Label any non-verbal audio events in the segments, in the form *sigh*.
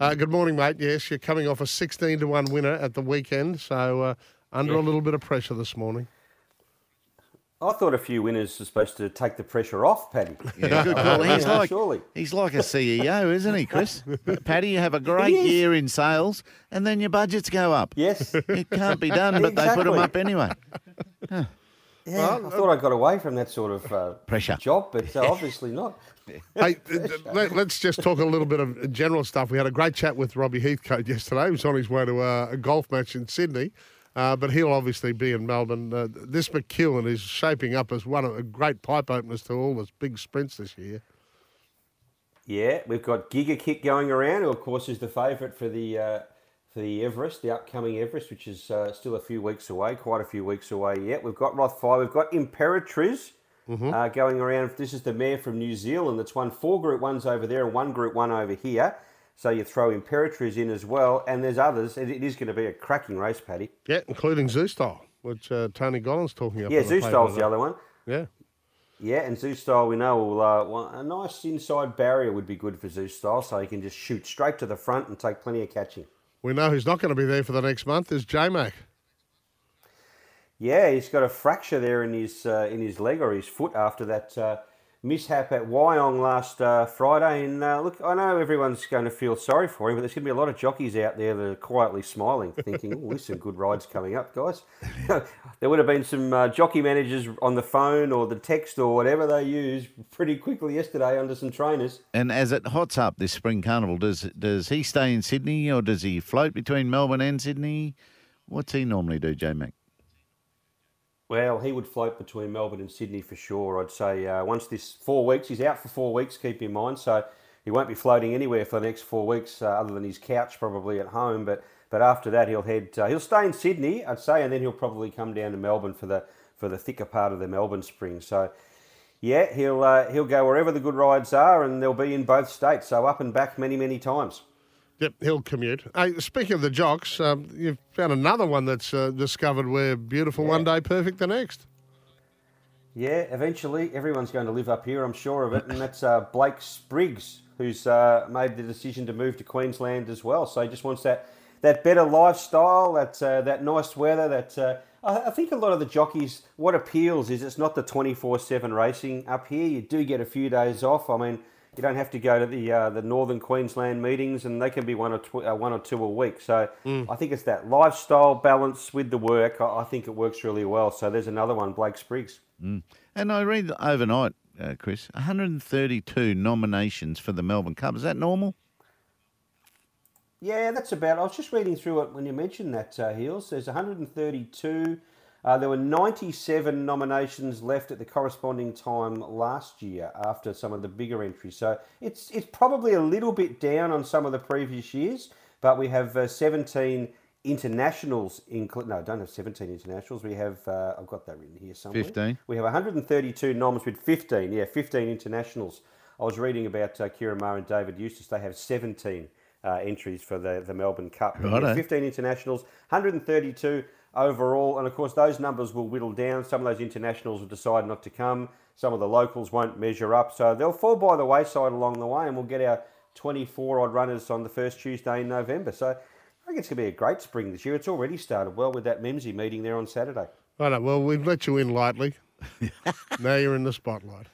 Uh, good morning, mate. Yes, you're coming off a 16 to 1 winner at the weekend, so uh, under Yeah. a little bit of pressure this morning. I thought a few winners are supposed to take the pressure off, Paddy. *laughs* Yeah, good call. *laughs* He's like surely. he's like a CEO, isn't he, Chris? *laughs* Paddy, you have a great year in sales, and then your budgets go up. Yes. It can't be done, but they put them up anyway. Yeah, I thought I got away from that sort of uh, Pressure. job, but uh, obviously not. *laughs* hey, let, us just talk a little bit of general stuff. We had a great chat with Robbie Heathcote yesterday. He was on his way to uh, a golf match in Sydney, uh, but he'll obviously be in Melbourne. Uh, this McEwen is shaping up as one of the great pipe openers to all the big sprints this year. Yeah, we've got Giga Kick going around, who of course is the favourite for the uh, for the Everest, the upcoming Everest, which is uh, still a few weeks away, quite a few weeks away yet. We've got Rothfire, we've got Imperatriz uh, going around. This is the mare from New Zealand that's won four Group Ones over there and one Group One over here. So you throw Imperatriz in as well, and there's others. It, it is going to be a cracking race, Paddy. Yeah, including Zoostyle, which uh, Tony Gollan's talking about. Yeah, Zoostyle's the other one. Yeah. Yeah, and Zoo Style we know will uh, well, a nice inside barrier would be good for Zoo Style, so he can just shoot straight to the front and take plenty of catching. We know who's not going to be there for the next month is J Mac. Yeah, he's got a fracture there in his uh, in his leg or his foot after that uh, mishap at Wyong last uh, Friday. And uh, look, I know everyone's going to feel sorry for him, but there's going to be a lot of jockeys out there that are quietly smiling, thinking, "Oh, there's some good rides coming up, guys." *laughs* there would have been some uh, jockey managers on the phone or the text or whatever they use pretty quickly yesterday under some trainers. And as it hots up this spring carnival, does does he stay in Sydney or does he float between Melbourne and Sydney? What's he normally do, J Mac? Well, he would float between Melbourne and Sydney for sure. I'd say uh, once this four weeks, he's out for four weeks. Keep in mind, so he won't be floating anywhere for the next four weeks, uh, other than his couch probably at home. But but after that, he'll head. Uh, he'll stay in Sydney, I'd say, and then he'll probably come down to Melbourne for the for the thicker part of the Melbourne Spring. So. Yeah, he'll uh, he'll go wherever the good rides are, and they'll be in both states, so up and back many many times. Yep, he'll commute. Hey, speaking of the jocks, um, you've found another one that's uh, discovered where beautiful one day, perfect the next. Yeah, eventually everyone's going to live up here, I'm sure of it, and that's uh, Blake Spriggs, who's uh, made the decision to move to Queensland as well. So he just wants that that better lifestyle, that uh, that nice weather. That uh, I, I think a lot of the jockeys, what appeals is it's not the 24/7 racing up here. You do get a few days off. I mean, you don't have to go to the uh, the Northern Queensland meetings, and they can be one or tw- uh, one or two a week. So I think it's that lifestyle balance with the work. I, I think it works really well. So there's another one, Blake Spriggs. And I read overnight, uh, Chris, 132 nominations for the Melbourne Cup. Is that normal? Yeah, that's about. I was just reading through it when you mentioned that, uh, Heals. There's 132. Uh, there were 97 nominations left at the corresponding time last year after some of the bigger entries. So it's it's probably a little bit down on some of the previous years, but we have uh, 17 internationals. Inclu- no, I don't have 17 internationals. We have. Uh, I've got that written here somewhere. 15. We have 132 noms with 15. Yeah, 15 internationals. I was reading about uh, Ciaron Maher and David Eustace. They have 17 uh, entries for the, the Melbourne Cup. Righto. 15 internationals, 132 overall. And of course, those numbers will whittle down. Some of those internationals will decide not to come. Some of the locals won't measure up. So they'll fall by the wayside along the way, and we'll get our 24 odd runners on the first Tuesday in November. So I think it's going to be a great spring this year. It's already started well with that Memsie meeting there on Saturday. I know. Well, we've let you in lightly. *laughs* now you're in the spotlight.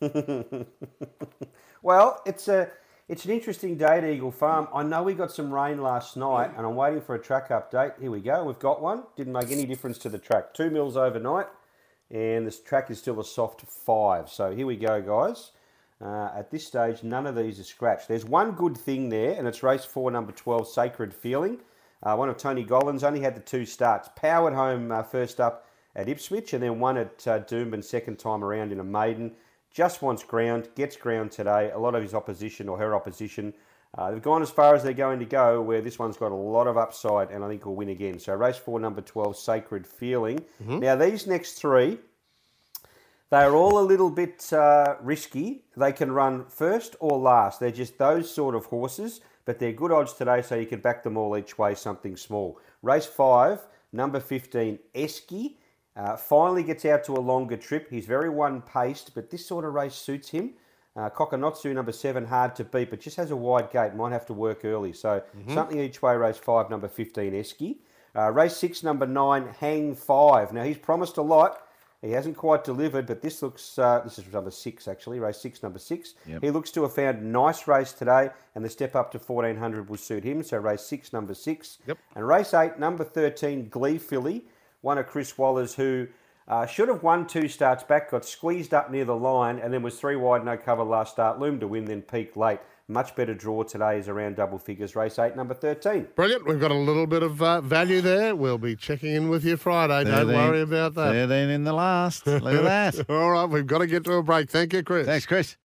*laughs* Well, it's a it's an interesting day at Eagle Farm. I know we got some rain last night, and I'm waiting for a track update. Here we go. We've got one. Didn't make any difference to the track. Two mils overnight, and this track is still a soft five. So here we go, guys. Uh, at this stage, none of these are scratched. There's one good thing there, and it's race four, number 12, Sacred Feeling. Uh, one of Tony Gollan's only had the two starts. Powered home uh, first up at Ipswich, and then one at uh, Doomben second time around in a maiden. Just wants ground, gets ground today. A lot of his opposition or her opposition Uh, they've gone as far as they're going to go, where this one's got a lot of upside, and I think will win again. So race four, number twelve, Sacred Feeling. Now these next three, they are all a little bit uh, risky. They can run first or last. They're just those sort of horses, but they're good odds today, so you can back them all each way, something small. Race five, number 15, Esky. Uh, finally gets out to a longer trip. He's very one paced, but this sort of race suits him. Uh, Kokonotsu, number seven, hard to beat, but just has a wide gate. Might have to work early. So something each way. Race five, number 15, Esky. Uh, race six, number nine, Hang Five. Now he's promised a lot. He hasn't quite delivered, but this looks, uh, this is number six actually, race six, number six. Yep. He looks to have found a nice race today, and the step up to 1400 will suit him. So race six, number six. Yep. And race eight, number 13, Glee Filly, one of Chris Waller's who uh, should have won two starts back, got squeezed up near the line, and then was three wide, no cover last start, loomed to win, then peaked late. Much better draw today is around double figures. Race eight, number 13. Brilliant. We've got a little bit of uh, value there. We'll be checking in with you Friday. Don't 13 worry about that. 13 in the last. Look at that. *laughs* All right, we've got to get to a break. Thank you, Chris. Thanks, Chris.